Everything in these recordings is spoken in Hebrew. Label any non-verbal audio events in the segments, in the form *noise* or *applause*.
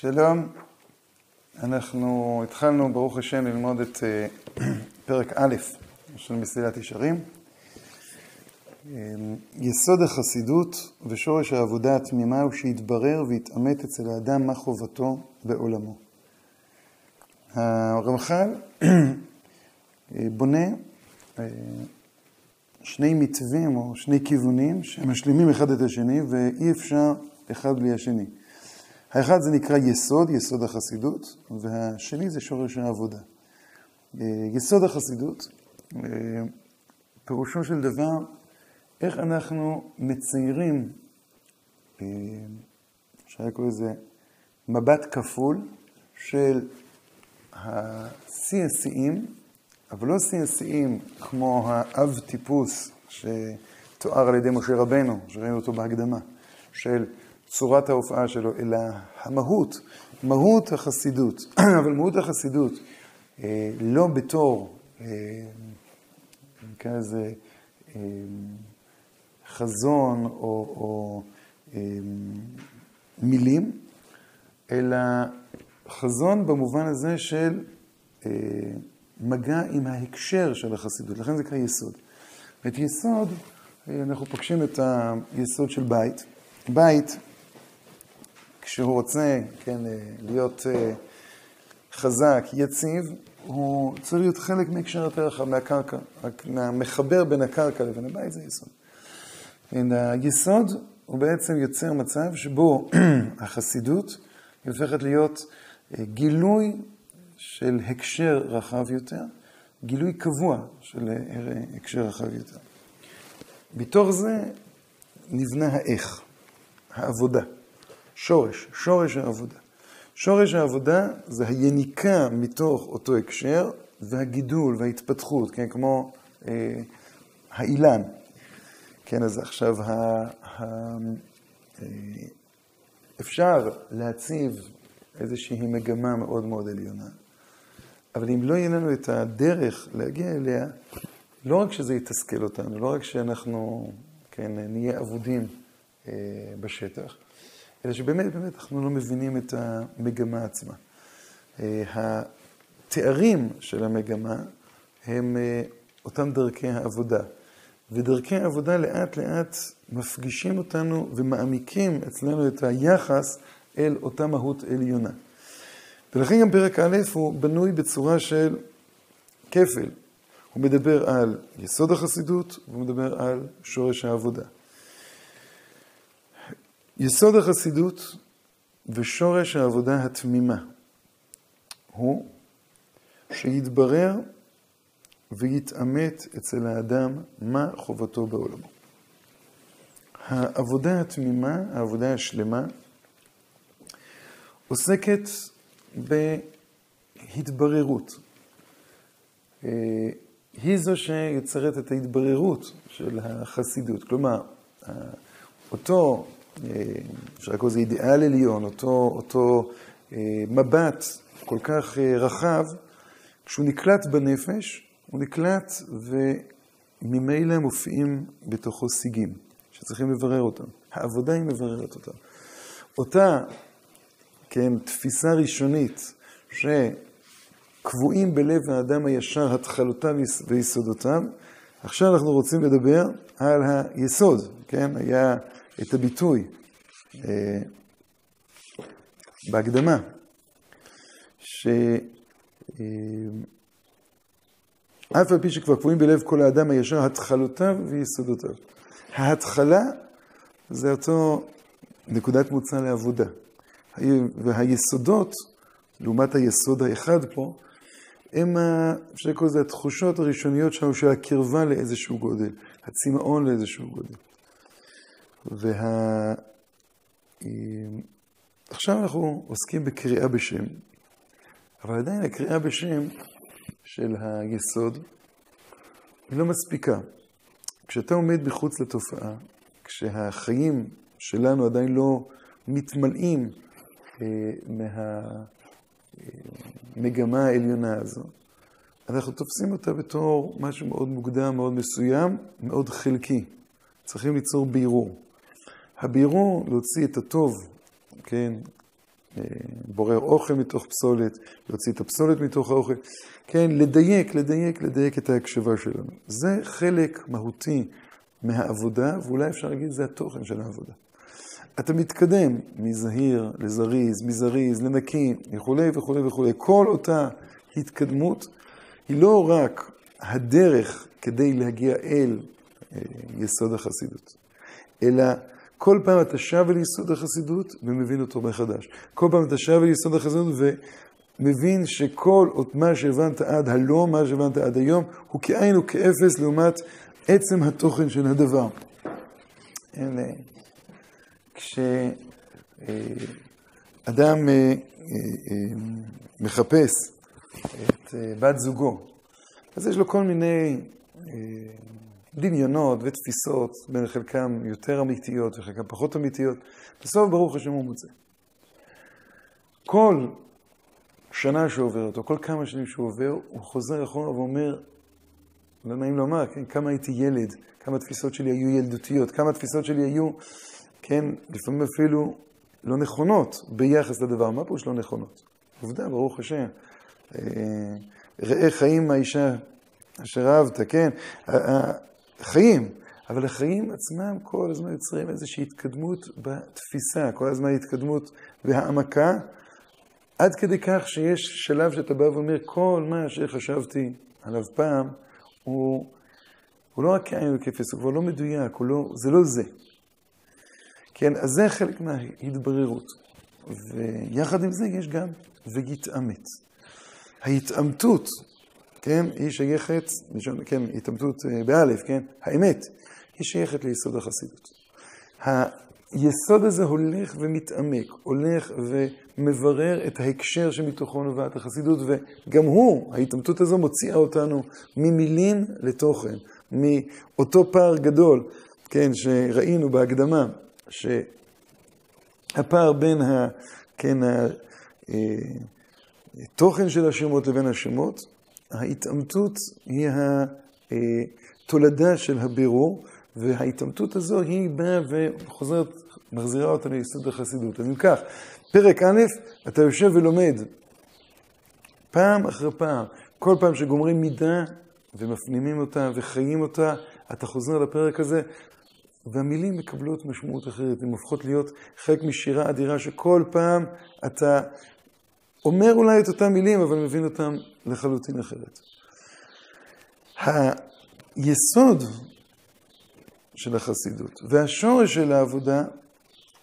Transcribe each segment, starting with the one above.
שלום, אנחנו התחלנו ברוך השם ללמוד את אה, *clears throat* פרק א' של מסילת ישרים. אה, יסוד החסידות ושורש העבודה התמימה הוא שיתברר ויתעמת אצל האדם מה חובתו בעולמו. הרמח"ל *clears throat* אה, בונה שני מתווים או שני כיוונים שמשלימים אחד את השני ואי אפשר אחד בלי השני. האחד זה נקרא יסוד, יסוד החסידות, והשני זה שורש העבודה. אה, יסוד החסידות, אה, פירושו של דבר, איך אנחנו מציירים, אה, אפשר לקרוא לזה מבט כפול של השיא השיאים, אבל לא שיא השיאים כמו האב טיפוס שתואר על ידי משה רבנו, שראינו אותו בהקדמה, של צורת ההופעה שלו, אלא המהות, מהות החסידות. *clears throat* אבל מהות החסידות, אה, לא בתור, אה, נקרא לזה, אה, חזון או, או מילים, אלא חזון במובן הזה של מגע עם ההקשר של החסידות, לכן זה נקרא יסוד. את יסוד, אנחנו פוגשים את היסוד של בית. בית כשהוא רוצה, כן, אה, להיות אה, חזק, יציב, הוא צריך להיות חלק מהקשר יותר רחב מהקרקע. רק המחבר בין הקרקע לבין הבית זה יסוד. היסוד הוא בעצם יוצר מצב שבו *clears throat* החסידות הופכת להיות אה, גילוי של הקשר רחב יותר, גילוי קבוע של הקשר רחב יותר. בתוך זה נבנה האיך, העבודה. שורש, שורש העבודה. שורש העבודה זה היניקה מתוך אותו הקשר והגידול וההתפתחות, כן, כמו אה, האילן. כן, אז עכשיו, ה, ה, אה, אפשר להציב איזושהי מגמה מאוד מאוד עליונה, אבל אם לא יהיה לנו את הדרך להגיע אליה, לא רק שזה יתסכל אותנו, לא רק שאנחנו, כן, נהיה אבודים אה, בשטח, אלא שבאמת, באמת אנחנו לא מבינים את המגמה עצמה. אה, התארים של המגמה הם אה, אותם דרכי העבודה. ודרכי העבודה לאט לאט מפגישים אותנו ומעמיקים אצלנו את היחס אל אותה מהות עליונה. ולכן גם פרק א' הוא בנוי בצורה של כפל. הוא מדבר על יסוד החסידות, והוא מדבר על שורש העבודה. יסוד החסידות ושורש העבודה התמימה הוא שיתברר ויתעמת אצל האדם מה חובתו בעולמו. העבודה התמימה, העבודה השלמה, עוסקת בהתבררות. אה, היא זו שיוצרת את ההתבררות של החסידות. כלומר, אותו אפשר לקרוא לזה אידיאל עליון, אותו, אותו אה, מבט כל כך אה, רחב, כשהוא נקלט בנפש, הוא נקלט וממילא מופיעים בתוכו סיגים, שצריכים לברר אותם. העבודה היא מבררת אותם. אותה, כן, תפיסה ראשונית, שקבועים בלב האדם הישר התחלותיו ויסודותיו, עכשיו אנחנו רוצים לדבר על היסוד, כן? היה את הביטוי אה, בהקדמה, שאף אה, על פי שכבר קבועים בלב כל האדם הישר התחלותיו ויסודותיו. ההתחלה זה אותו נקודת מוצא לעבודה. והיסודות, לעומת היסוד האחד פה, הם, אפשר לקרוא לזה התחושות הראשוניות שלנו של הקרבה לאיזשהו גודל, הצמאון לאיזשהו גודל. וה... עכשיו אנחנו עוסקים בקריאה בשם, אבל עדיין הקריאה בשם של היסוד היא לא מספיקה. כשאתה עומד מחוץ לתופעה, כשהחיים שלנו עדיין לא מתמלאים אה, מהמגמה העליונה הזו, אנחנו תופסים אותה בתור משהו מאוד מוקדם, מאוד מסוים, מאוד חלקי. צריכים ליצור בירור. הבירור, להוציא את הטוב, כן, אה, בורר אוכל מתוך פסולת, להוציא את הפסולת מתוך האוכל. כן, לדייק, לדייק, לדייק את ההקשבה שלנו. זה חלק מהותי מהעבודה, ואולי אפשר להגיד זה התוכן של העבודה. אתה מתקדם מזהיר לזריז, מזריז לנקי, וכולי וכולי וכולי. כל אותה התקדמות היא לא רק הדרך כדי להגיע אל אה, יסוד החסידות, אלא כל פעם אתה שב אל יסוד החסידות ומבין אותו מחדש. כל פעם אתה שב אל יסוד החסידות ומבין שכל מה שהבנת עד הלא, מה שהבנת עד היום, הוא כאין וכאפס לעומת עצם התוכן של הדבר. אלה, כשאדם אה, אה, מחפש את בת זוגו, אז יש לו כל מיני דמיונות ותפיסות, בין חלקם יותר אמיתיות וחלקם פחות אמיתיות. בסוף ברוך השם הוא מוצא. כל שנה שעוברת, או כל כמה שנים שהוא עובר, הוא חוזר אחורה ואומר, לא נעים לומר, כן, כמה הייתי ילד, כמה התפיסות שלי היו ילדותיות, כמה התפיסות שלי היו, כן, לפעמים אפילו לא נכונות ביחס לדבר. מה פירוש לא נכונות? עובדה, ברוך השם. אה, ראה חיים האישה אשר אהבת, כן? חיים, אבל החיים עצמם כל הזמן יוצרים איזושהי התקדמות בתפיסה, כל הזמן התקדמות והעמקה, עד כדי כך שיש שלב שאתה בא ואומר, כל מה שחשבתי עליו פעם, הוא, הוא לא רק כאין וכפס, הוא כבר לא מדויק, לא, זה לא זה. כן, אז זה חלק מההתבררות. ויחד עם זה יש גם ויתעמת. ההתעמתות כן, היא שייכת, כן, התעמתות אה, באלף, כן, האמת, היא שייכת ליסוד החסידות. היסוד הזה הולך ומתעמק, הולך ומברר את ההקשר שמתוכו נובעת החסידות, וגם הוא, ההתעמתות הזו מוציאה אותנו ממילים לתוכן, מאותו פער גדול, כן, שראינו בהקדמה, שהפער בין ה... כן, התוכן אה, של השמות לבין השמות, ההתעמתות היא התולדה של הבירור, וההתעמתות הזו היא באה וחוזרת, מחזירה אותנו ליסוד החסידות. אז אם כך, פרק א', אתה יושב ולומד פעם אחרי פעם, כל פעם שגומרים מידה ומפנימים אותה וחיים אותה, אתה חוזר לפרק הזה, והמילים מקבלות משמעות אחרת, הן הופכות להיות חלק משירה אדירה שכל פעם אתה אומר אולי את אותם מילים, אבל מבין אותם לחלוטין אחרת. היסוד של החסידות והשורש של העבודה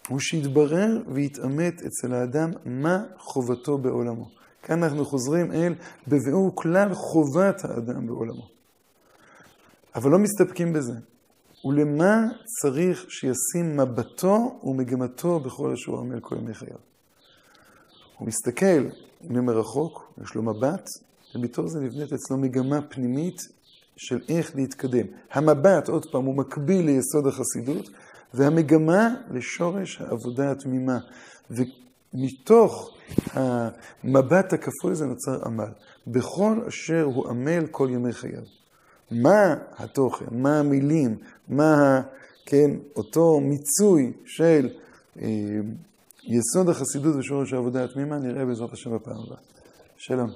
הוא שיתברר ויתעמת אצל האדם מה חובתו בעולמו. כאן אנחנו חוזרים אל בביאור כלל חובת האדם בעולמו. אבל לא מסתפקים בזה. ולמה צריך שישים מבטו ומגמתו בכל אשר הוא עמל כל ימי חייו. הוא מסתכל ממרחוק, יש לו מבט, ומתוך זה נבנית אצלו מגמה פנימית של איך להתקדם. המבט, עוד פעם, הוא מקביל ליסוד החסידות, והמגמה לשורש העבודה התמימה. ומתוך המבט הכפוי הזה נוצר עמל. בכל אשר הוא עמל כל ימי חייו. מה התוכן, מה המילים, מה, כן, אותו מיצוי של אה, יסוד החסידות ושורש העבודה התמימה, נראה בעזרת השם בפעם הבאה. שלום.